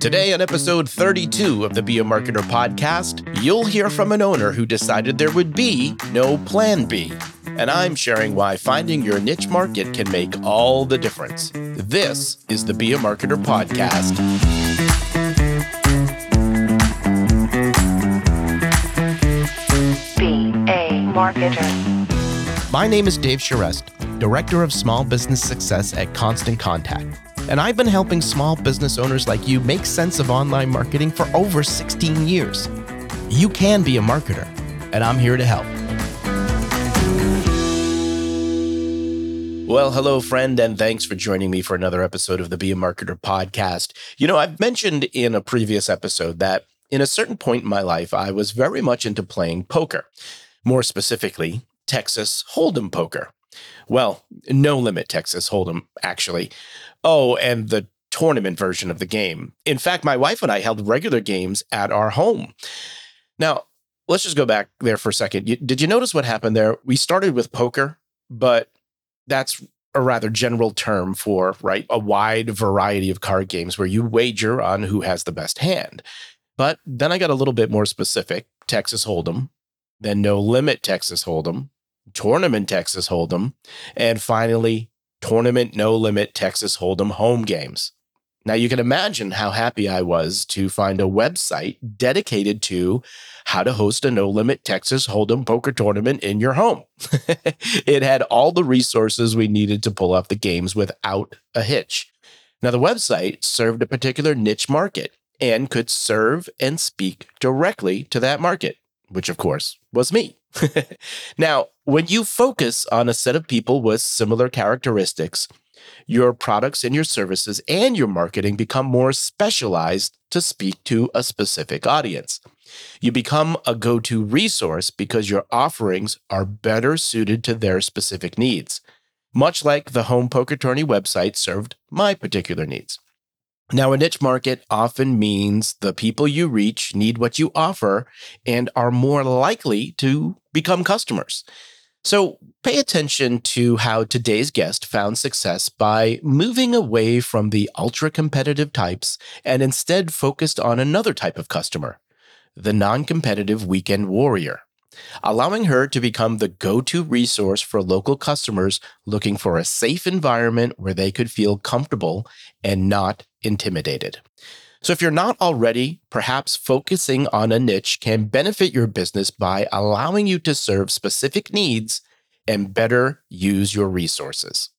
Today, on episode 32 of the Be a Marketer podcast, you'll hear from an owner who decided there would be no plan B. And I'm sharing why finding your niche market can make all the difference. This is the Be a Marketer podcast. Be a marketer. My name is Dave Charest, Director of Small Business Success at Constant Contact and I've been helping small business owners like you make sense of online marketing for over 16 years. You can be a marketer, and I'm here to help. Well, hello, friend, and thanks for joining me for another episode of the Be a Marketer podcast. You know, I've mentioned in a previous episode that in a certain point in my life, I was very much into playing poker, more specifically, Texas Hold'em poker. Well, no limit Texas Hold'em, actually. Oh, and the tournament version of the game. In fact, my wife and I held regular games at our home. Now, let's just go back there for a second. You, did you notice what happened there? We started with poker, but that's a rather general term for, right, a wide variety of card games where you wager on who has the best hand. But then I got a little bit more specific Texas Hold'em, then No Limit Texas Hold'em, Tournament Texas Hold'em, and finally tournament no limit Texas Hold'em home games. Now you can imagine how happy I was to find a website dedicated to how to host a no limit Texas Hold'em poker tournament in your home. it had all the resources we needed to pull off the games without a hitch. Now the website served a particular niche market and could serve and speak directly to that market, which of course was me. now, when you focus on a set of people with similar characteristics, your products and your services and your marketing become more specialized to speak to a specific audience. You become a go to resource because your offerings are better suited to their specific needs, much like the home poker tourney website served my particular needs. Now, a niche market often means the people you reach need what you offer and are more likely to become customers. So, pay attention to how today's guest found success by moving away from the ultra competitive types and instead focused on another type of customer, the non competitive weekend warrior allowing her to become the go to resource for local customers looking for a safe environment where they could feel comfortable and not intimidated. So, if you're not already, perhaps focusing on a niche can benefit your business by allowing you to serve specific needs and better use your resources.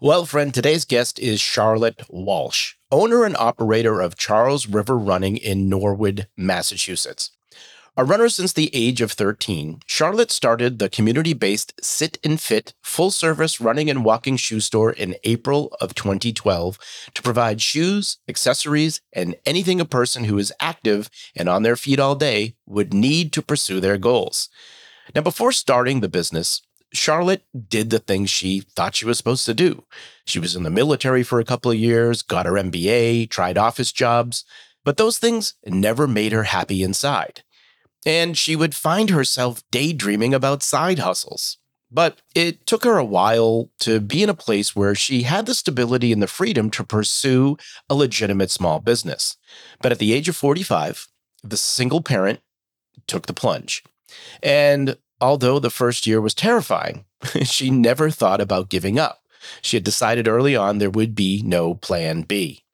Well, friend, today's guest is Charlotte Walsh, owner and operator of Charles River Running in Norwood, Massachusetts. A runner since the age of 13, Charlotte started the community based Sit and Fit full service running and walking shoe store in April of 2012 to provide shoes, accessories, and anything a person who is active and on their feet all day would need to pursue their goals. Now, before starting the business, Charlotte did the things she thought she was supposed to do. She was in the military for a couple of years, got her MBA, tried office jobs, but those things never made her happy inside and she would find herself daydreaming about side hustles. But it took her a while to be in a place where she had the stability and the freedom to pursue a legitimate small business. But at the age of 45, the single parent took the plunge. And although the first year was terrifying, she never thought about giving up. She had decided early on there would be no plan B.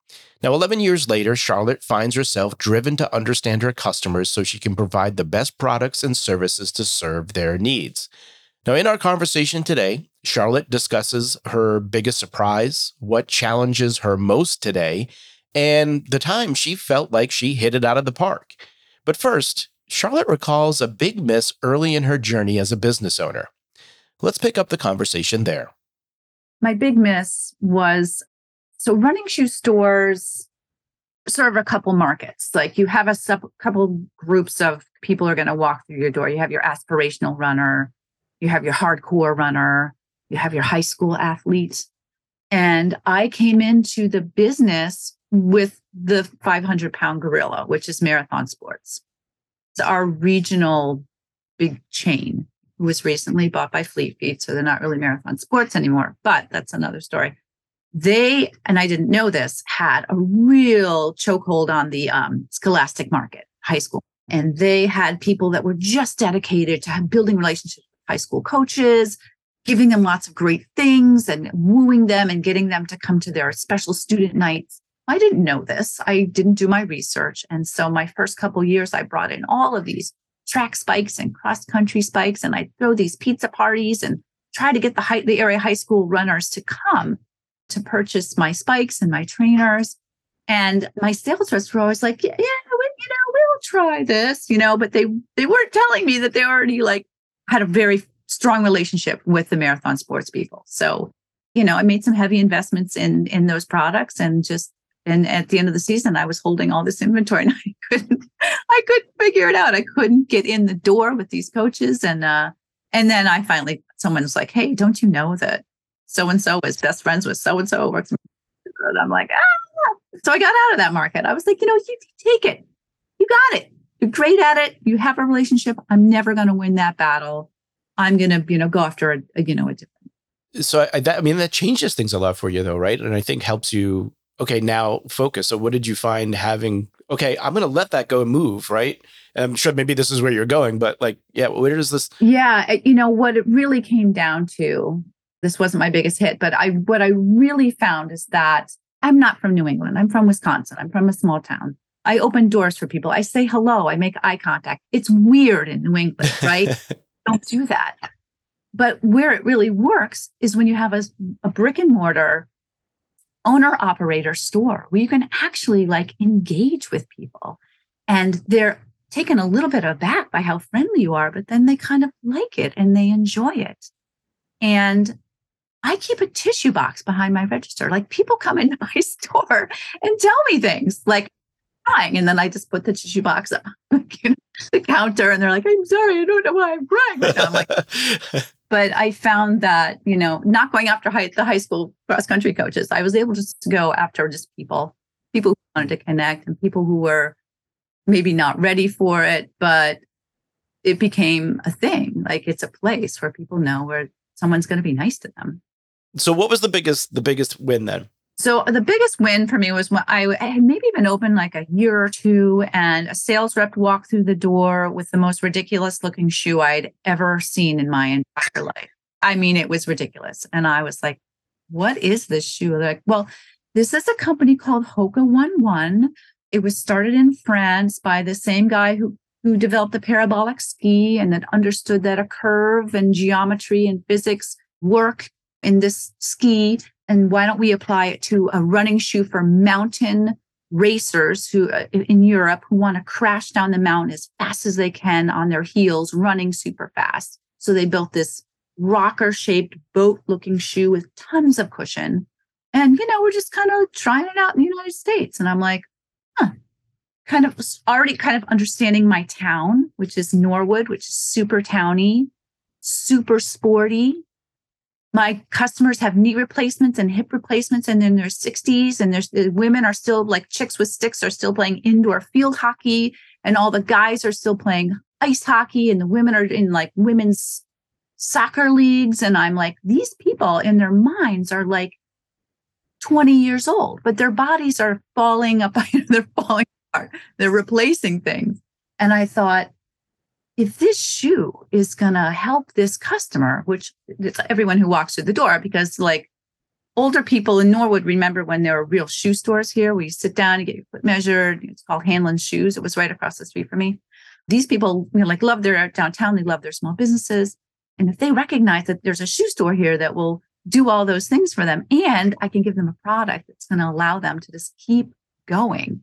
Now, 11 years later, Charlotte finds herself driven to understand her customers so she can provide the best products and services to serve their needs. Now, in our conversation today, Charlotte discusses her biggest surprise, what challenges her most today, and the time she felt like she hit it out of the park. But first, Charlotte recalls a big miss early in her journey as a business owner. Let's pick up the conversation there. My big miss was so running shoe stores serve a couple markets. Like you have a sub, couple groups of people are going to walk through your door. You have your aspirational runner, you have your hardcore runner, you have your high school athlete. And I came into the business with the 500 pound gorilla, which is marathon sports. It's our regional big chain was recently bought by Fleet Feet. So they're not really marathon sports anymore, but that's another story they, and I didn't know this, had a real chokehold on the um, scholastic market, high school. And they had people that were just dedicated to building relationships with high school coaches, giving them lots of great things and wooing them and getting them to come to their special student nights. I didn't know this. I didn't do my research. And so my first couple years, I brought in all of these track spikes and cross country spikes, and I'd throw these pizza parties and try to get the, high, the area high school runners to come to purchase my spikes and my trainers. And my sales reps were always like, yeah, you know, we'll try this, you know, but they they weren't telling me that they already like had a very strong relationship with the marathon sports people. So, you know, I made some heavy investments in in those products and just and at the end of the season, I was holding all this inventory and I couldn't, I couldn't figure it out. I couldn't get in the door with these coaches. And, uh, and then I finally, someone was like, Hey, don't you know that so and so is best friends with so and so works? And I'm like, ah. So I got out of that market. I was like, you know, you take it. You got it. You're great at it. You have a relationship. I'm never going to win that battle. I'm going to, you know, go after a, a you know, a different. So I, that, I mean, that changes things a lot for you though, right? And I think helps you okay, now focus. So what did you find having, okay, I'm going to let that go and move, right? And I'm sure maybe this is where you're going, but like, yeah, where does this? Yeah. You know, what it really came down to, this wasn't my biggest hit, but I, what I really found is that I'm not from New England. I'm from Wisconsin. I'm from a small town. I open doors for people. I say hello. I make eye contact. It's weird in New England, right? Don't do that. But where it really works is when you have a, a brick and mortar owner operator store where you can actually like engage with people and they're taken a little bit of aback by how friendly you are, but then they kind of like it and they enjoy it. And I keep a tissue box behind my register. Like people come into my store and tell me things like crying. And then I just put the tissue box up the counter and they're like, I'm sorry, I don't know why I'm crying. I'm like, but I found that, you know, not going after high, the high school cross country coaches, I was able just to go after just people, people who wanted to connect and people who were maybe not ready for it, but it became a thing. Like it's a place where people know where someone's going to be nice to them. So what was the biggest, the biggest win then? So the biggest win for me was when I, I, had maybe been open like a year or two, and a sales rep walked through the door with the most ridiculous looking shoe I'd ever seen in my entire life. I mean, it was ridiculous, and I was like, "What is this shoe?" They're like, "Well, this is a company called Hoka One One. It was started in France by the same guy who who developed the parabolic ski and that understood that a curve and geometry and physics work in this ski and why don't we apply it to a running shoe for mountain racers who uh, in Europe who want to crash down the mountain as fast as they can on their heels running super fast. So they built this rocker shaped boat looking shoe with tons of cushion. And you know we're just kind of trying it out in the United States. And I'm like huh kind of already kind of understanding my town which is Norwood which is super towny super sporty my customers have knee replacements and hip replacements and in their 60s and there's the women are still like chicks with sticks are still playing indoor field hockey and all the guys are still playing ice hockey and the women are in like women's soccer leagues and i'm like these people in their minds are like 20 years old but their bodies are falling they're falling apart they're replacing things. And i thought if this shoe is going to help this customer, which it's everyone who walks through the door, because like older people in Norwood remember when there were real shoe stores here where you sit down and get your foot measured. It's called Hanlon Shoes. It was right across the street from me. These people, you know, like love their downtown, they love their small businesses. And if they recognize that there's a shoe store here that will do all those things for them, and I can give them a product that's going to allow them to just keep going,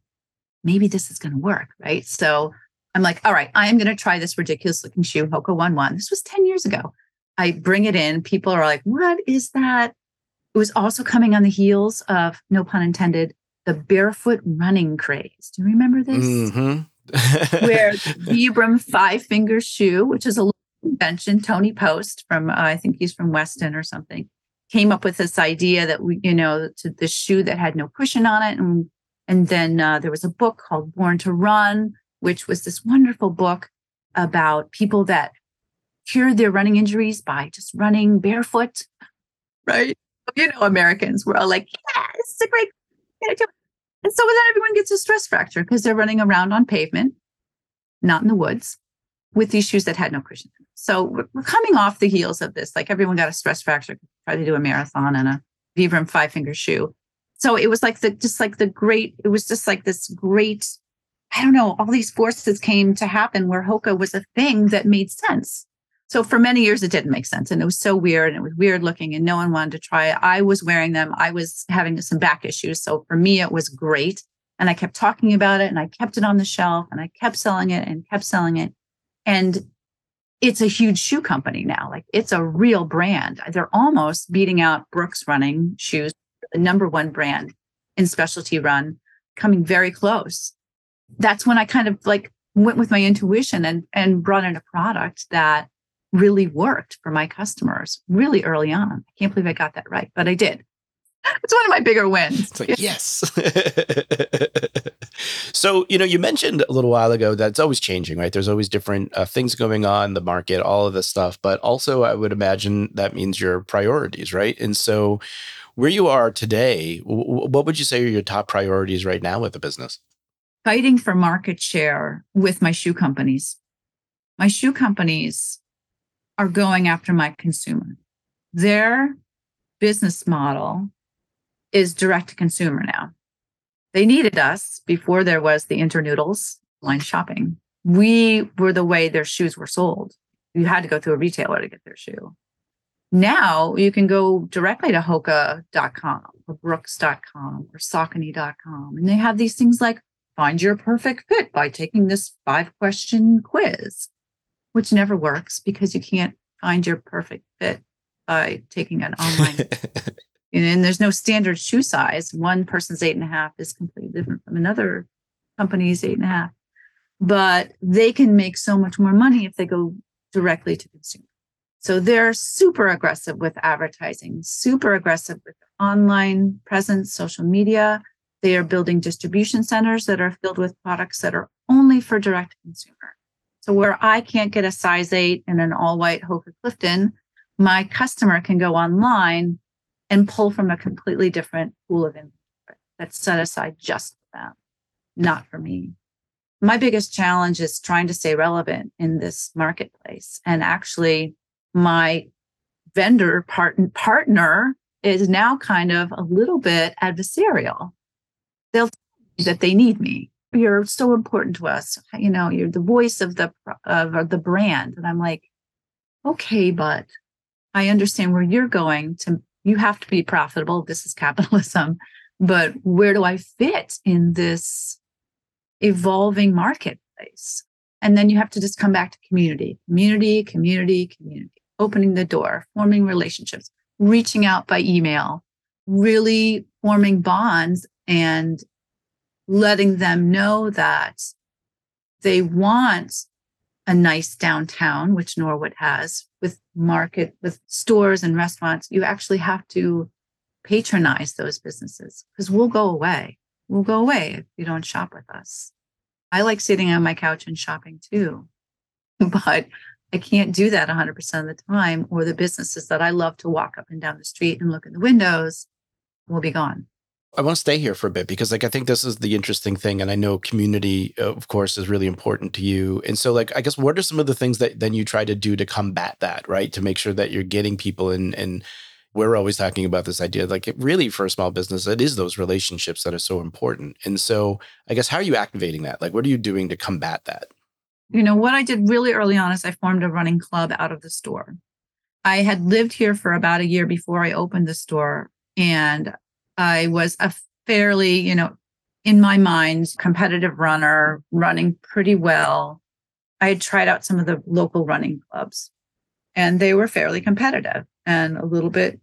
maybe this is going to work. Right. So I'm like, all right, I am going to try this ridiculous looking shoe, Hoka One One. This was 10 years ago. I bring it in. People are like, what is that? It was also coming on the heels of, no pun intended, the barefoot running craze. Do you remember this? Mm-hmm. Where the Vibram five finger shoe, which is a little invention, Tony Post from, uh, I think he's from Weston or something, came up with this idea that we, you know, to the shoe that had no cushion on it. And, and then uh, there was a book called Born to Run which was this wonderful book about people that cured their running injuries by just running barefoot, right? you know, Americans, we're all like, yeah, this is a great. And so then everyone gets a stress fracture because they're running around on pavement, not in the woods, with these shoes that had no cushion. So we're coming off the heels of this. Like everyone got a stress fracture, tried to do a marathon and a Vibram five finger shoe. So it was like the just like the great, it was just like this great, I don't know, all these forces came to happen where Hoka was a thing that made sense. So for many years it didn't make sense and it was so weird and it was weird looking and no one wanted to try it. I was wearing them. I was having some back issues. So for me it was great. And I kept talking about it and I kept it on the shelf and I kept selling it and kept selling it. And it's a huge shoe company now. Like it's a real brand. They're almost beating out Brooks running shoes, the number one brand in specialty run, coming very close. That's when I kind of like went with my intuition and and brought in a product that really worked for my customers really early on. I can't believe I got that right, but I did. It's one of my bigger wins. Like, yes. so, you know, you mentioned a little while ago that it's always changing, right? There's always different uh, things going on, the market, all of this stuff. But also, I would imagine that means your priorities, right? And so, where you are today, w- what would you say are your top priorities right now with the business? Fighting for market share with my shoe companies. My shoe companies are going after my consumer. Their business model is direct to consumer now. They needed us before there was the internoodles line shopping. We were the way their shoes were sold. You had to go through a retailer to get their shoe. Now you can go directly to Hoka.com or Brooks.com or Saucony.com. And they have these things like find your perfect fit by taking this five question quiz which never works because you can't find your perfect fit by taking an online. and there's no standard shoe size. One person's eight and a half is completely different from another company's eight and a half. But they can make so much more money if they go directly to consumer. So they're super aggressive with advertising, super aggressive with online presence, social media. They are building distribution centers that are filled with products that are only for direct consumer. So where I can't get a size eight in an all white Hoka Clifton, my customer can go online and pull from a completely different pool of inventory that's set aside just for them, not for me. My biggest challenge is trying to stay relevant in this marketplace. And actually, my vendor part- partner is now kind of a little bit adversarial. They'll tell me that they need me. You're so important to us. You know you're the voice of the of the brand. And i'm like okay but i understand where you're going to you have to be profitable. This is capitalism. But where do i fit in this evolving marketplace? And then you have to just come back to community. Community community community. Opening the door forming relationships reaching out by email really forming bonds and letting them know that they want a nice downtown, which Norwood has with market, with stores and restaurants. You actually have to patronize those businesses because we'll go away. We'll go away if you don't shop with us. I like sitting on my couch and shopping too, but I can't do that 100% of the time, or the businesses that I love to walk up and down the street and look in the windows will be gone. I want to stay here for a bit because like I think this is the interesting thing and I know community uh, of course is really important to you. And so like I guess what are some of the things that then you try to do to combat that, right? To make sure that you're getting people in and we're always talking about this idea like it really for a small business it is those relationships that are so important. And so I guess how are you activating that? Like what are you doing to combat that? You know, what I did really early on is I formed a running club out of the store. I had lived here for about a year before I opened the store and I was a fairly, you know, in my mind, competitive runner, running pretty well. I had tried out some of the local running clubs and they were fairly competitive and a little bit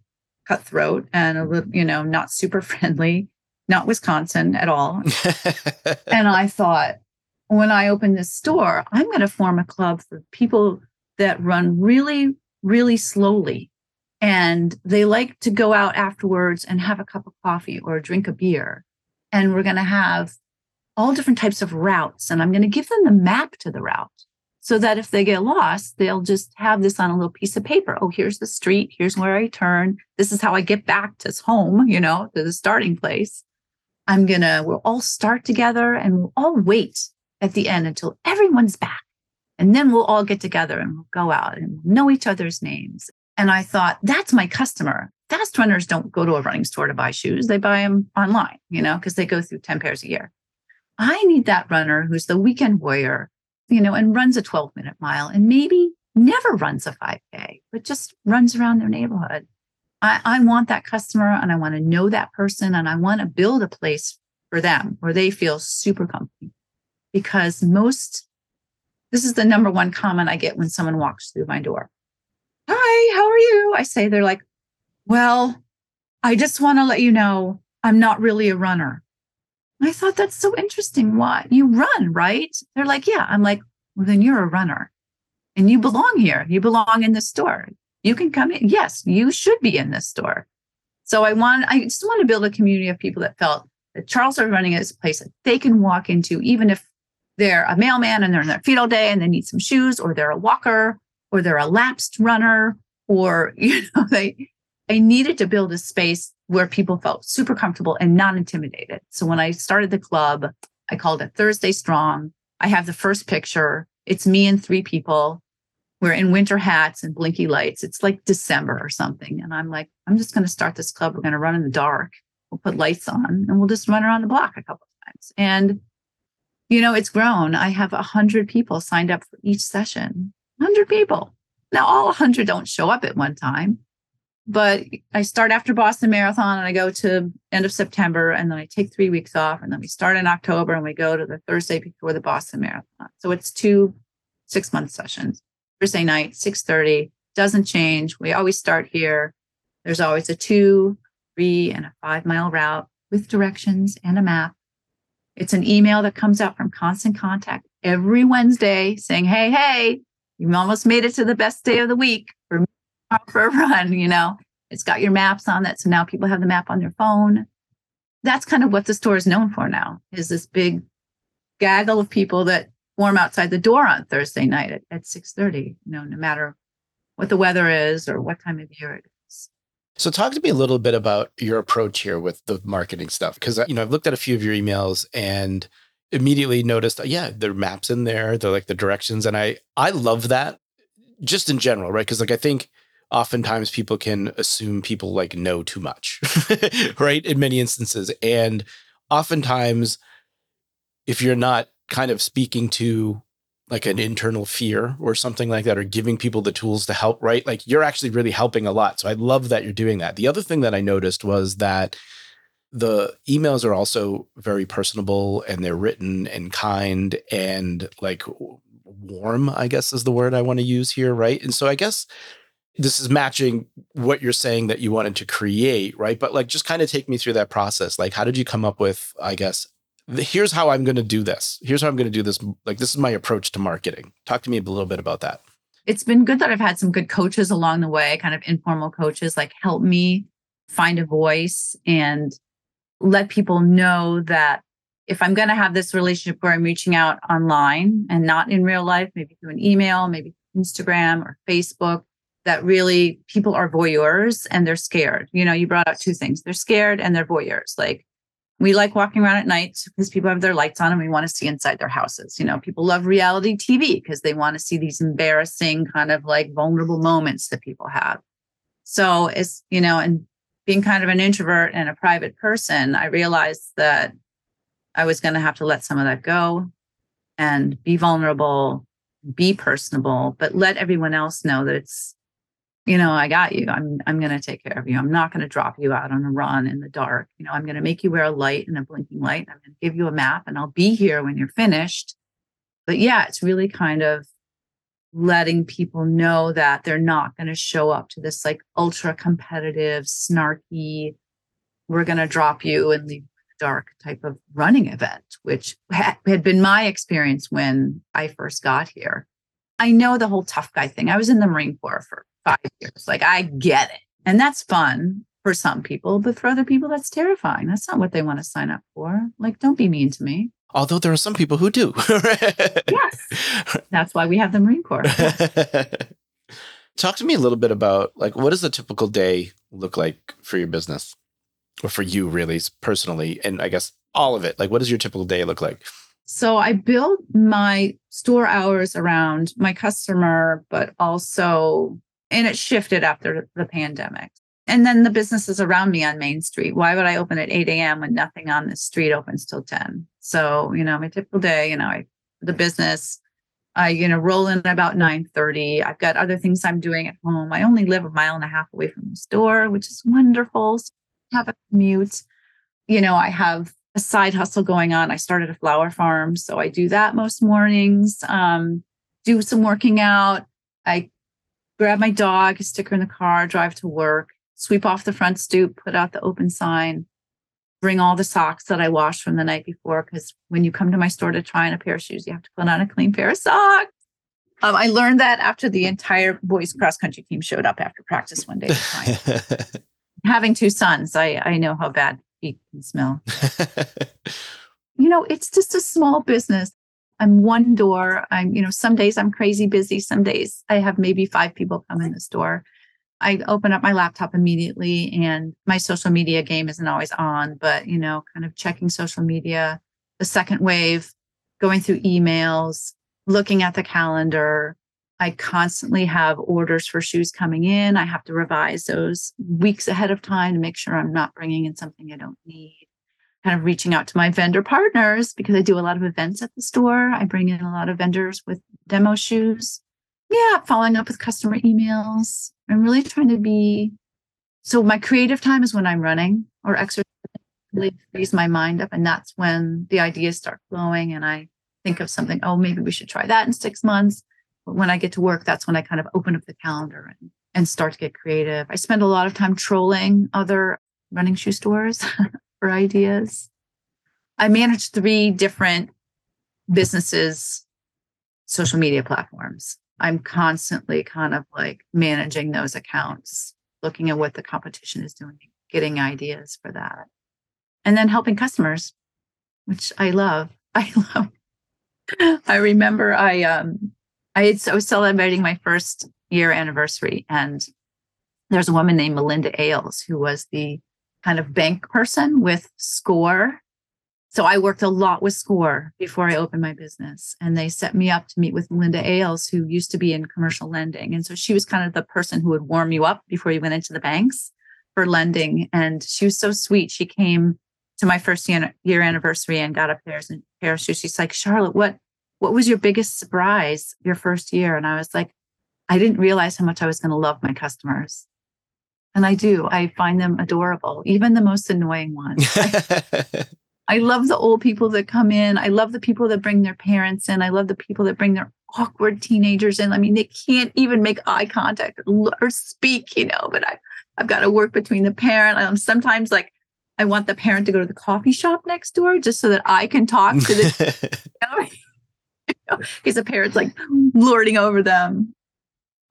cutthroat and a little, you know, not super friendly, not Wisconsin at all. and I thought, when I open this store, I'm going to form a club for people that run really, really slowly and they like to go out afterwards and have a cup of coffee or drink a beer. And we're going to have all different types of routes. And I'm going to give them the map to the route so that if they get lost, they'll just have this on a little piece of paper. Oh, here's the street. Here's where I turn. This is how I get back to home, you know, to the starting place. I'm going to, we'll all start together and we'll all wait at the end until everyone's back. And then we'll all get together and we'll go out and know each other's names. And I thought, that's my customer. Fast runners don't go to a running store to buy shoes. They buy them online, you know, because they go through 10 pairs a year. I need that runner who's the weekend warrior you know, and runs a 12 minute mile and maybe never runs a 5K, but just runs around their neighborhood. I, I want that customer and I want to know that person and I want to build a place for them where they feel super comfy. Because most, this is the number one comment I get when someone walks through my door. Hi, how are you? I say, they're like, well, I just want to let you know I'm not really a runner. I thought that's so interesting. Why you run, right? They're like, yeah. I'm like, well, then you're a runner and you belong here. You belong in this store. You can come in. Yes, you should be in this store. So I want, I just want to build a community of people that felt that Charles River Running is a place that they can walk into, even if they're a mailman and they're in their feet all day and they need some shoes, or they're a walker, or they're a lapsed runner, or, you know, they, I needed to build a space where people felt super comfortable and not intimidated. So when I started the club, I called it Thursday Strong. I have the first picture. It's me and three people. We're in winter hats and blinky lights. It's like December or something. And I'm like, I'm just going to start this club. We're going to run in the dark. We'll put lights on and we'll just run around the block a couple of times. And, you know, it's grown. I have a hundred people signed up for each session. Hundred people. Now all hundred don't show up at one time but I start after Boston Marathon and I go to end of September and then I take three weeks off and then we start in October and we go to the Thursday before the Boston Marathon. So it's two six month sessions. Thursday night, 6:30, doesn't change. We always start here. There's always a two, three, and a five mile route with directions and a map. It's an email that comes out from Constant Contact every Wednesday saying, Hey, hey, you almost made it to the best day of the week for for a run, you know. It's got your maps on that. So now people have the map on their phone. That's kind of what the store is known for now, is this big gaggle of people that form outside the door on Thursday night at, at 6:30, you know, no matter what the weather is or what time of year it is. So talk to me a little bit about your approach here with the marketing stuff because uh, you know I've looked at a few of your emails and immediately noticed uh, yeah there maps in there they're like the directions and I I love that just in general right because like I think oftentimes people can assume people like know too much, right? In many instances. And oftentimes, if you're not kind of speaking to like an internal fear or something like that, or giving people the tools to help, right? Like you're actually really helping a lot. So I love that you're doing that. The other thing that I noticed was that the emails are also very personable and they're written and kind and like warm, I guess is the word I want to use here, right? And so I guess this is matching what you're saying that you wanted to create, right? But like, just kind of take me through that process. Like, how did you come up with, I guess, here's how I'm going to do this. Here's how I'm going to do this. Like, this is my approach to marketing. Talk to me a little bit about that. It's been good that I've had some good coaches along the way, kind of informal coaches, like help me find a voice and let people know that if I'm going to have this relationship where I'm reaching out online and not in real life, maybe through an email, maybe Instagram or Facebook, that really people are voyeurs and they're scared. You know, you brought out two things. They're scared and they're voyeurs. Like we like walking around at night because people have their lights on and we want to see inside their houses. You know, people love reality TV because they want to see these embarrassing kind of like vulnerable moments that people have. So it's, you know, and being kind of an introvert and a private person, I realized that I was going to have to let some of that go and be vulnerable, be personable, but let everyone else know that it's you know, I got you. I'm I'm going to take care of you. I'm not going to drop you out on a run in the dark. You know, I'm going to make you wear a light and a blinking light. I'm going to give you a map and I'll be here when you're finished. But yeah, it's really kind of letting people know that they're not going to show up to this like ultra competitive, snarky, we're going to drop you and leave dark type of running event, which had been my experience when I first got here. I know the whole tough guy thing. I was in the Marine Corps for five years. Like I get it. And that's fun for some people, but for other people, that's terrifying. That's not what they want to sign up for. Like, don't be mean to me. Although there are some people who do. yes. That's why we have the Marine Corps. Talk to me a little bit about like what does a typical day look like for your business? Or for you really personally and I guess all of it. Like what does your typical day look like? So I build my store hours around my customer, but also, and it shifted after the pandemic. And then the businesses around me on Main Street. Why would I open at 8 a.m. when nothing on the street opens till 10? So, you know, my typical day, you know, I, the business, I, you know, roll in about 9 30. I've got other things I'm doing at home. I only live a mile and a half away from the store, which is wonderful. So I have a commute. You know, I have a side hustle going on. I started a flower farm, so I do that most mornings. Um, do some working out. I grab my dog, stick her in the car, drive to work, sweep off the front stoop, put out the open sign, bring all the socks that I washed from the night before. Because when you come to my store to try on a pair of shoes, you have to put on a clean pair of socks. Um, I learned that after the entire boys cross country team showed up after practice one day. Having two sons, I I know how bad feet can smell. you know, it's just a small business. I'm one door. I'm, you know, some days I'm crazy busy. Some days I have maybe five people come in the store. I open up my laptop immediately and my social media game isn't always on, but, you know, kind of checking social media, the second wave, going through emails, looking at the calendar. I constantly have orders for shoes coming in. I have to revise those weeks ahead of time to make sure I'm not bringing in something I don't need. Kind of reaching out to my vendor partners because I do a lot of events at the store. I bring in a lot of vendors with demo shoes. Yeah, following up with customer emails. I'm really trying to be so my creative time is when I'm running or exercising, really frees my mind up. And that's when the ideas start flowing and I think of something, oh, maybe we should try that in six months but when I get to work, that's when I kind of open up the calendar and, and start to get creative. I spend a lot of time trolling other running shoe stores for ideas. I manage three different businesses' social media platforms. I'm constantly kind of like managing those accounts, looking at what the competition is doing, getting ideas for that. And then helping customers, which I love. I love. I remember I um I, I was celebrating my first year anniversary, and there's a woman named Melinda Ailes who was the kind of bank person with SCORE. So I worked a lot with SCORE before I opened my business, and they set me up to meet with Melinda Ailes, who used to be in commercial lending, and so she was kind of the person who would warm you up before you went into the banks for lending. And she was so sweet. She came to my first year, year anniversary and got a pair, pair of shoes. She's like, Charlotte, what what was your biggest surprise your first year? And I was like, I didn't realize how much I was going to love my customers. And I do. I find them adorable, even the most annoying ones. I, love the old people that come in. I love the people that bring their parents in. I love the people that bring their awkward teenagers in. I mean, they can't even make eye contact or speak, you know, but I, I've got to work between the parent. I'm sometimes like, I want the parent to go to the coffee shop next door just so that I can talk to the. you know, because the parents like lording over them.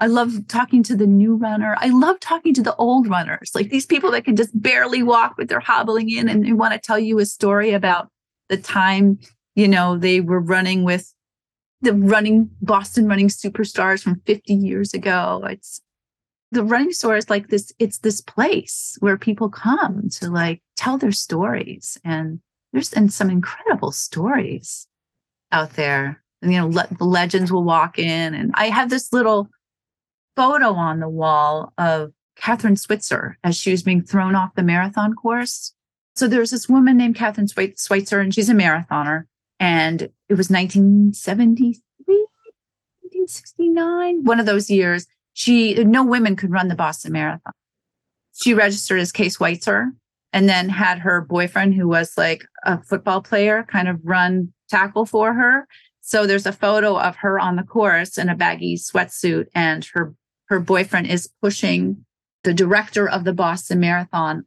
I love talking to the new runner. I love talking to the old runners, like these people that can just barely walk, but they're hobbling in and they want to tell you a story about the time, you know, they were running with the running Boston running superstars from 50 years ago. It's the running store is like this, it's this place where people come to like tell their stories. And there's and some incredible stories out there And, you know, le- the legends will walk in. And I have this little photo on the wall of Kathrine Switzer as she was being thrown off the marathon course. So there's this woman named Kathrine Switzer, and she's a marathoner. And it was 1973, 1969, one of those years. She, no women could run the Boston Marathon. She registered as Case Switzer and then had her boyfriend, who was like a football player, kind of run tackle for her. So there's a photo of her on the course in a baggy sweatsuit, and her her boyfriend is pushing the director of the Boston Marathon,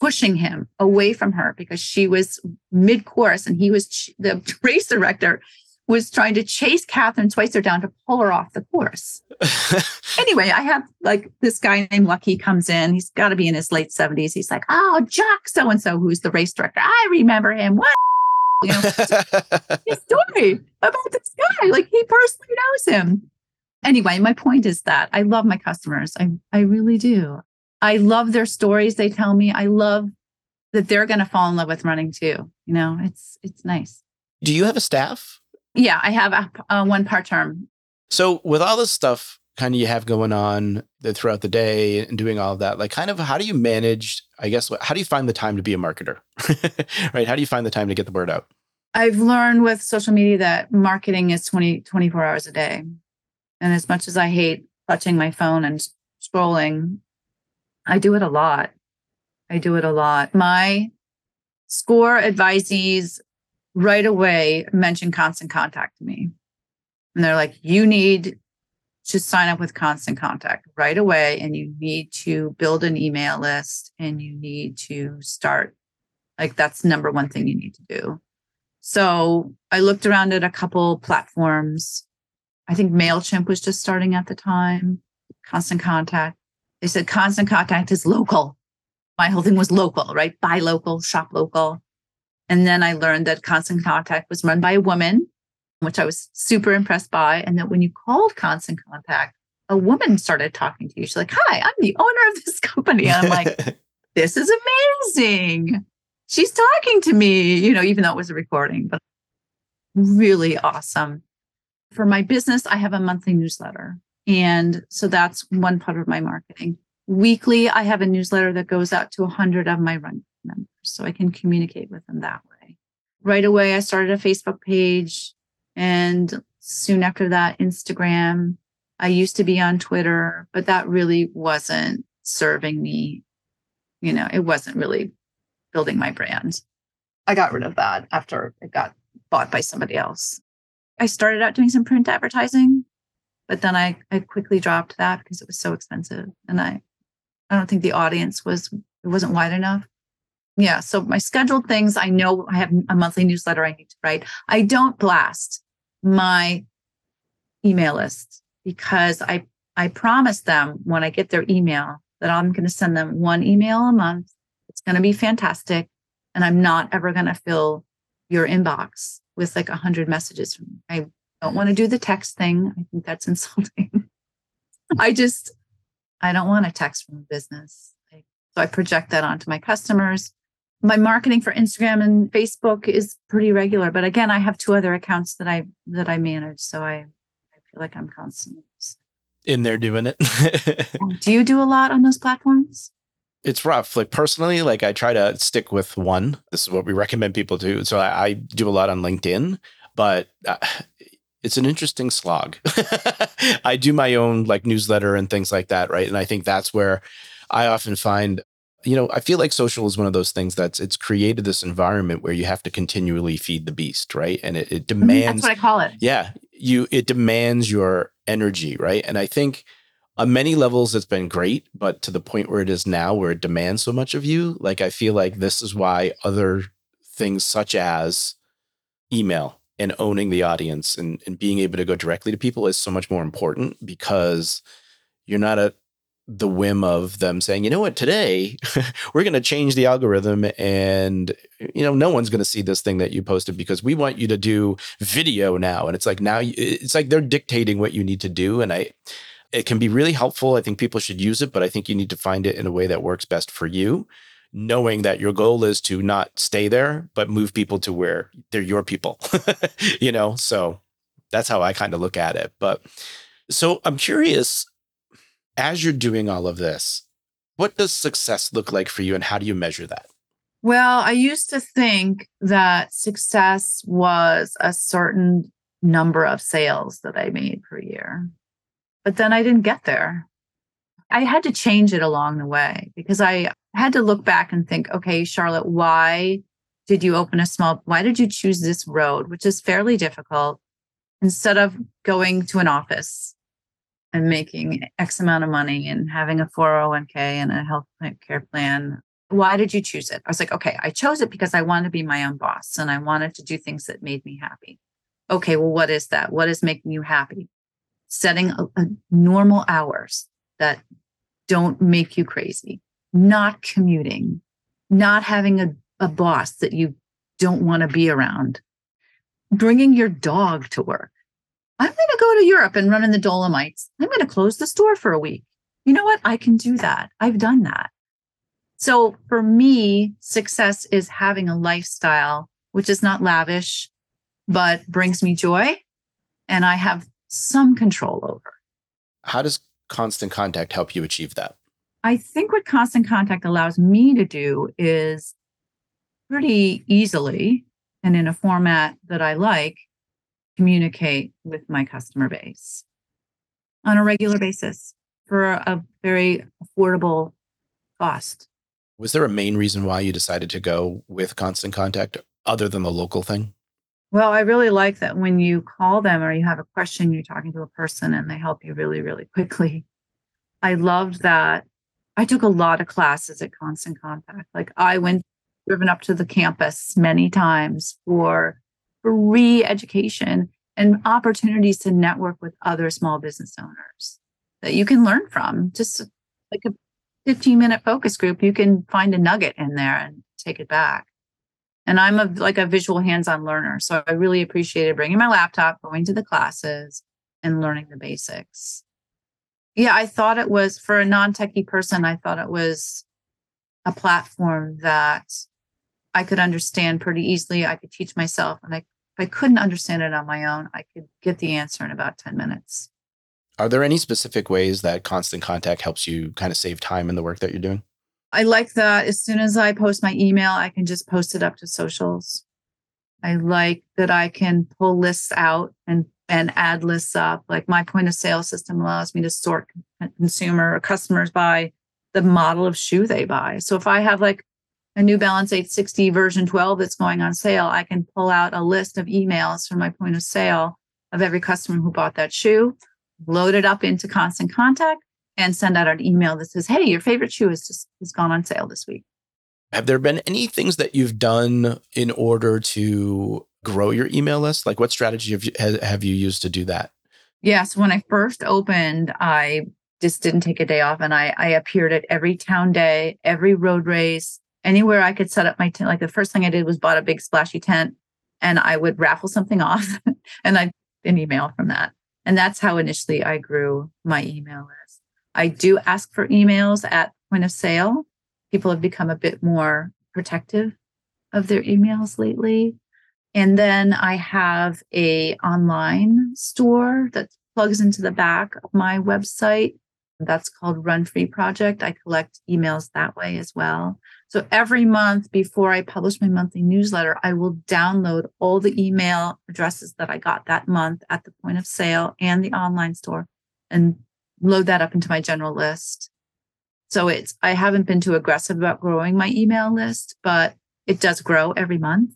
pushing him away from her because she was mid course, and he was the race director was trying to chase Kathrine Switzer down to pull her off the course. anyway, I have like this guy named Lucky comes in. He's got to be in his late 70s. He's like, oh, Jock so and so, who's the race director. I remember him. What? you know, his story about this guy. Like he personally knows him. Anyway, my point is that I love my customers. I, I really do. I love their stories they tell me. I love that they're going to fall in love with running too. You know, it's it's nice. Do you have a staff? Yeah, I have a, uh, one part term. So with all this stuff kind of you have going on throughout the day and doing all of that, like kind of how do you manage, I guess, how do you find the time to be a marketer? right? How do you find the time to get the word out? I've learned with social media that marketing is 20, 24 hours a day. And as much as I hate touching my phone and scrolling, I do it a lot. I do it a lot. My score advisees right away mention constant contact to me. And they're like, you need to sign up with constant contact right away. And you need to build an email list and you need to start. Like, that's number one thing you need to do. So I looked around at a couple platforms. I think MailChimp was just starting at the time, constant contact. They said constant contact is local. My whole thing was local, right? Buy local, shop local. And then I learned that Constant Contact was run by a woman, which I was super impressed by. And that when you called Constant Contact, a woman started talking to you. She's like, Hi, I'm the owner of this company. And I'm like, This is amazing. She's talking to me, you know, even though it was a recording, but really awesome. For my business, I have a monthly newsletter. And so that's one part of my marketing. Weekly, I have a newsletter that goes out to 100 of my run members so I can communicate with them that way. Right away, I started a Facebook page and soon after that, Instagram. I used to be on Twitter, but that really wasn't serving me. You know, it wasn't really building my brand. I got rid of that after it got bought by somebody else. I started out doing some print advertising, but then I, I quickly dropped that because it was so expensive. And I, I don't think the audience was, it wasn't wide enough. Yeah so my scheduled things i know i have a monthly newsletter i need to write. I don't blast my email list because i i promise them when i get their email that i'm going to send them one email a month. It's going to be fantastic and i'm not ever going to fill your inbox with like a hundred messages from me. i don't want to mm. do the text thing i think that's insulting i just i don't want a text from a business so I project that onto my customers my marketing for Instagram and Facebook is pretty regular, but again, I have two other accounts that I that I manage, so I I feel like I'm constantly in there doing it. do you do a lot on those platforms? It's rough. Like personally, like I try to stick with one. This is what we recommend people do. So I, I do a lot on LinkedIn, but uh, it's an interesting slog. I do my own like newsletter and things like that, right? And I think that's where I often find you know, I feel like social is one of those things that's it's created this environment where you have to continually feed the beast, right? And it, it demands that's what I call it. Yeah. You it demands your energy, right? And I think on many levels it's been great, but to the point where it is now where it demands so much of you, like I feel like this is why other things such as email and owning the audience and, and being able to go directly to people is so much more important because you're not a the whim of them saying, you know what, today we're going to change the algorithm and, you know, no one's going to see this thing that you posted because we want you to do video now. And it's like now it's like they're dictating what you need to do. And I, it can be really helpful. I think people should use it, but I think you need to find it in a way that works best for you, knowing that your goal is to not stay there, but move people to where they're your people, you know? So that's how I kind of look at it. But so I'm curious as you're doing all of this, what does success look like for you and how do you measure that? Well, I used to think that success was a certain number of sales that I made per year. But then I didn't get there. I had to change it along the way because I had to look back and think, okay, Charlotte, why did you open a small, why did you choose this road, which is fairly difficult, instead of going to an office and making X amount of money and having a 401k and a health care plan. Why did you choose it? I was like, okay, I chose it because I wanted to be my own boss and I wanted to do things that made me happy. Okay, well, what is that? What is making you happy? Setting a, a normal hours that don't make you crazy, not commuting, not having a, a boss that you don't want to be around. Bringing your dog to work. I'm going to go to Europe and run in the Dolomites. I'm going to close the store for a week. You know what? I can do that. I've done that. So for me, success is having a lifestyle which is not lavish, but brings me joy and I have some control over. How does constant contact help you achieve that? I think what constant contact allows me to do is pretty easily and in a format that I like communicate with my customer base on a regular basis for a very affordable cost. Was there a main reason why you decided to go with constant contact other than the local thing? Well, I really like that when you call them or you have a question, you're talking to a person and they help you really, really quickly. I loved that. I took a lot of classes at Constant Contact. Like I went driven up to the campus many times for free education and opportunities to network with other small business owners that you can learn from. Just like a 15 minute focus group, you can find a nugget in there and take it back. And I'm a like a visual hands-on learner. So I really appreciated bringing my laptop, going to the classes and learning the basics. Yeah, I thought it was for a non-techie person, I thought it was a platform that I could understand pretty easily. I could teach myself and I if I couldn't understand it on my own, I could get the answer in about 10 minutes. Are there any specific ways that constant contact helps you kind of save time in the work that you're doing? I like that as soon as I post my email, I can just post it up to socials. I like that I can pull lists out and and add lists up. Like my point of sale system allows me to sort consumer or customers by the model of shoe they buy. So if I have like a New Balance 860 version 12 that's going on sale, I can pull out a list of emails from my point of sale of every customer who bought that shoe, load it up into constant contact, and send out an email that says, "Hey, your favorite shoe has just has gone on sale this week." Have there been any things that you've done in order to grow your email list? Like, what strategy have you, have you used to do that? Yes, when I first opened, I just didn't take a day off, and I I appeared at every town day, every road race, anywhere I could set up my tent. Like the first thing I did was bought a big splashy tent, and I would raffle something off, and I an email from that, and that's how initially I grew my email list. I do ask for emails at point of sale. People have become a bit more protective of their emails lately. And then I have a online store that plugs into the back of my website. That's called Run Free Project. I collect emails that way as well. So every month before I publish my monthly newsletter, I will download all the email addresses that I got that month at the point of sale and the online store and load that up into my general list. So it's, I haven't been too aggressive about growing my email list, but it does grow every month.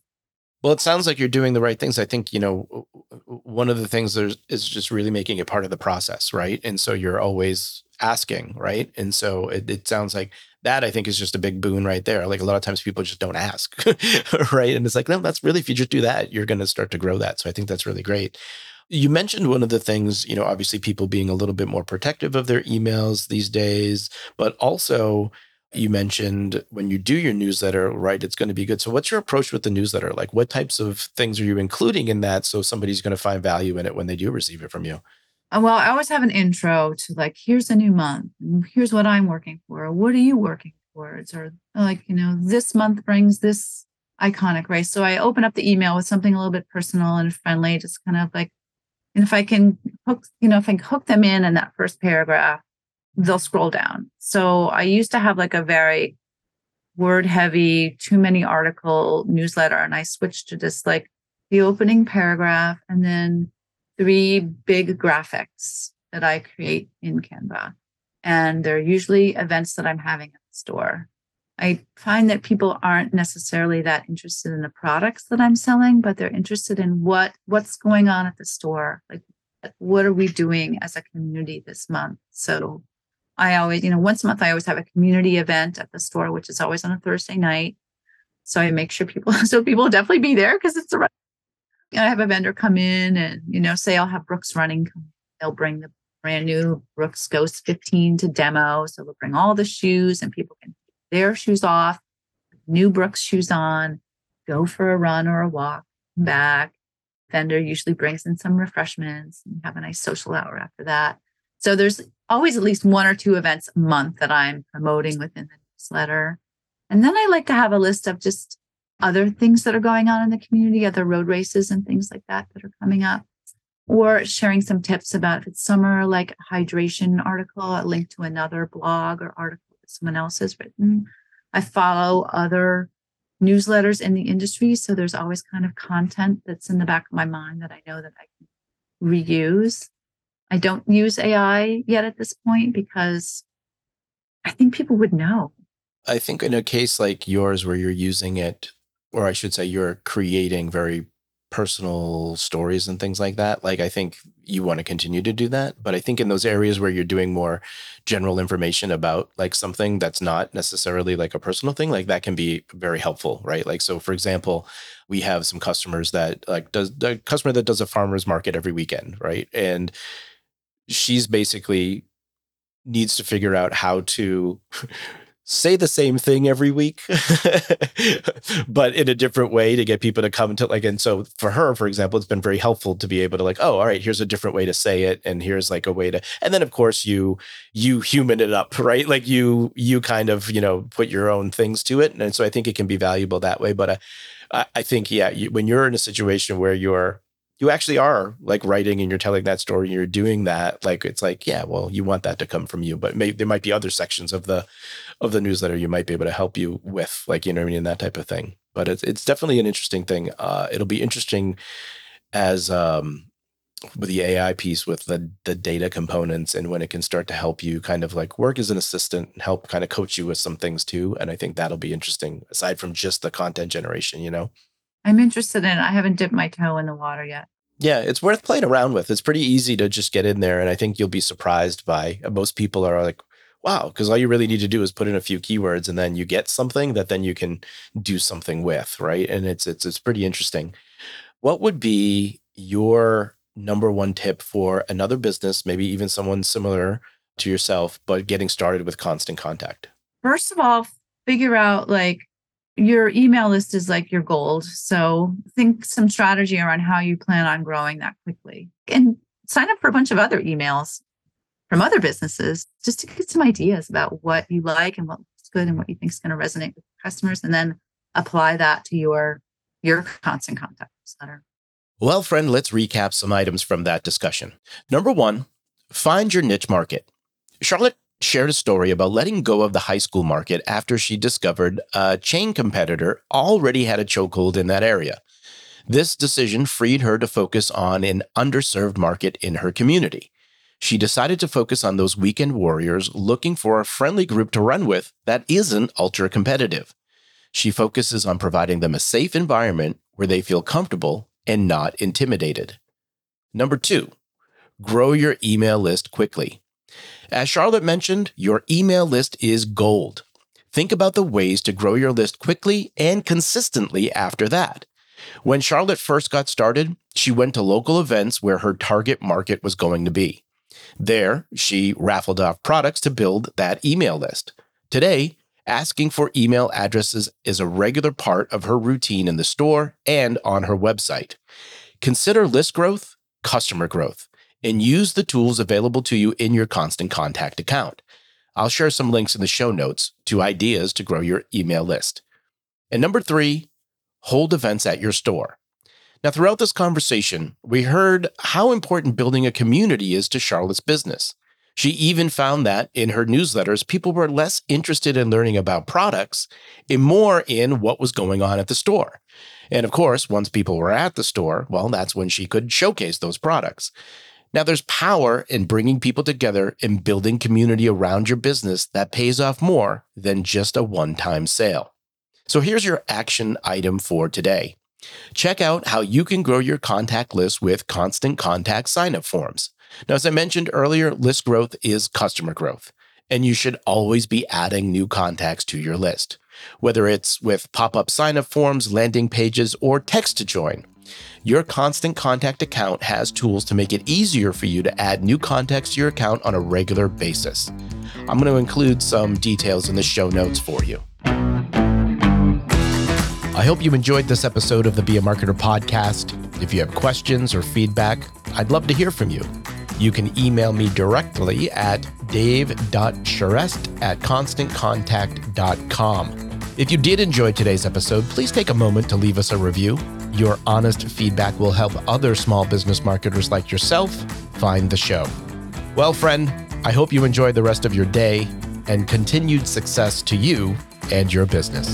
Well, it sounds like you're doing the right things. I think, you know, one of the things there's is just really making it part of the process, right? And so you're always asking, right? And so it, it sounds like that I think is just a big boon right there. Like a lot of times people just don't ask, right? And it's like, no, that's really, if you just do that, you're going to start to grow that. So I think that's really great. You mentioned one of the things, you know, obviously people being a little bit more protective of their emails these days, but also you mentioned when you do your newsletter, right, it's going to be good. So, what's your approach with the newsletter? Like, what types of things are you including in that so somebody's going to find value in it when they do receive it from you? Uh, well, I always have an intro to like, here's a new month, here's what I'm working for. What are you working towards? Or like, you know, this month brings this iconic race. So I open up the email with something a little bit personal and friendly, just kind of like and if I can hook, you know, if I can hook them in in that first paragraph, they'll scroll down. So I used to have like a very word heavy, too many article newsletter, and I switched to just like the opening paragraph and then three big graphics that I create in Canva. And they're usually events that I'm having at the store. I find that people aren't necessarily that interested in the products that I'm selling, but they're interested in what what's going on at the store. Like what are we doing as a community this month? So I always, you know, once a month I always have a community event at the store, which is always on a Thursday night. So I make sure people so people definitely be there because it's a I have a vendor come in and you know say I'll have Brooks running. They'll bring the brand new Brooks Ghost 15 to demo. So they'll bring all the shoes and people can their shoes off, new Brooks shoes on. go for a run or a walk, back. Vendor usually brings in some refreshments and have a nice social hour after that. So there's always at least one or two events a month that I'm promoting within the newsletter. And then I like to have a list of just other things that are going on in the community, other road races and things like that that are coming up, or sharing some tips about if it's summer, like hydration article, a link to another blog or article someone else has written. I follow other newsletters in the industry. So there's always kind of content that's in the back of my mind that I know that I can reuse. I don't use AI yet at this point because I think people would know. I think in a case like yours where you're using it, or I should say you're creating very personal stories and things like that. Like I think you want to continue to do that, but I think in those areas where you're doing more general information about like something that's not necessarily like a personal thing, like that can be very helpful, right? Like so for example, we have some customers that like does the customer that does a farmers market every weekend, right? And she's basically needs to figure out how to say the same thing every week but in a different way to get people to come to like and so for her for example it's been very helpful to be able to like oh all right here's a different way to say it and here's like a way to and then of course you you human it up right? Like you you kind of you know put your own things to it and so i think it can be valuable that way but uh, I, I think yeah you, when you're in a situation where you're you actually are like writing and you're telling that story you're doing that like it's like yeah well you want that to come from you but may, there might be other sections of the of the newsletter you might be able to help you with like you know I mean that type of thing. But it's it's definitely an interesting thing. Uh it'll be interesting as um with the AI piece with the the data components and when it can start to help you kind of like work as an assistant and help kind of coach you with some things too and I think that'll be interesting aside from just the content generation you know I'm interested in. I haven't dipped my toe in the water yet. Yeah, it's worth playing around with. It's pretty easy to just get in there, and I think you'll be surprised by. Uh, most people are like, "Wow," because all you really need to do is put in a few keywords, and then you get something that then you can do something with, right? And it's it's it's pretty interesting. What would be your number one tip for another business, maybe even someone similar to yourself, but getting started with constant contact? First of all, figure out like your email list is like your gold. So think some strategy around how you plan on growing that quickly and sign up for a bunch of other emails from other businesses just to get some ideas about what you like and what's good and what you think is going to resonate with customers and then apply that to your your constant contact newsletter. Well, friend, let's recap some items from that discussion. Number one, find your niche market. Charlotte shared a story about letting go of the high school market after she discovered a chain competitor already had a chokehold in that area. This decision freed her to focus on an underserved market in her community. She decided to focus on those weekend warriors looking for a friendly group to run with that isn't ultra competitive. She focuses on providing them a safe environment where they feel comfortable and not intimidated. Number two, grow your email list quickly. As Charlotte mentioned, your email list is gold. Think about the ways to grow your list quickly and consistently after that. When Charlotte first got started, she went to local events where her target market was going to be. There, she raffled off products to build that email list. Today, asking for email addresses is a regular part of her routine in the store and on her website. Consider list growth, customer growth and use the tools available to you in your Constant Contact account. I'll share some links in the show notes to ideas to grow your email list. And number three, hold events at your store. Now, throughout this conversation, we heard how important building a community is to Charlotte's business. She even found that in her newsletters, people were less interested in learning about products and more in what was going on at the store. And of course, once people were at the store, well, that's when she could showcase those products. Now, there's power in bringing people together and building community around your business that pays off more than just a one time sale. So, here's your action item for today. Check out how you can grow your contact list with constant contact sign up forms. Now, as I mentioned earlier, list growth is customer growth, and you should always be adding new contacts to your list, whether it's with pop up sign up forms, landing pages, or text to join. Your Constant Contact account has tools to make it easier for you to add new contacts to your account on a regular basis. I'm going to include some details in the show notes for you. I hope you enjoyed this episode of the Be a Marketer podcast. If you have questions or feedback, I'd love to hear from you. You can email me directly at dave.charest at constantcontact.com. If you did enjoy today's episode, please take a moment to leave us a review. Your honest feedback will help other small business marketers like yourself find the show. Well, friend, I hope you enjoy the rest of your day and continued success to you and your business.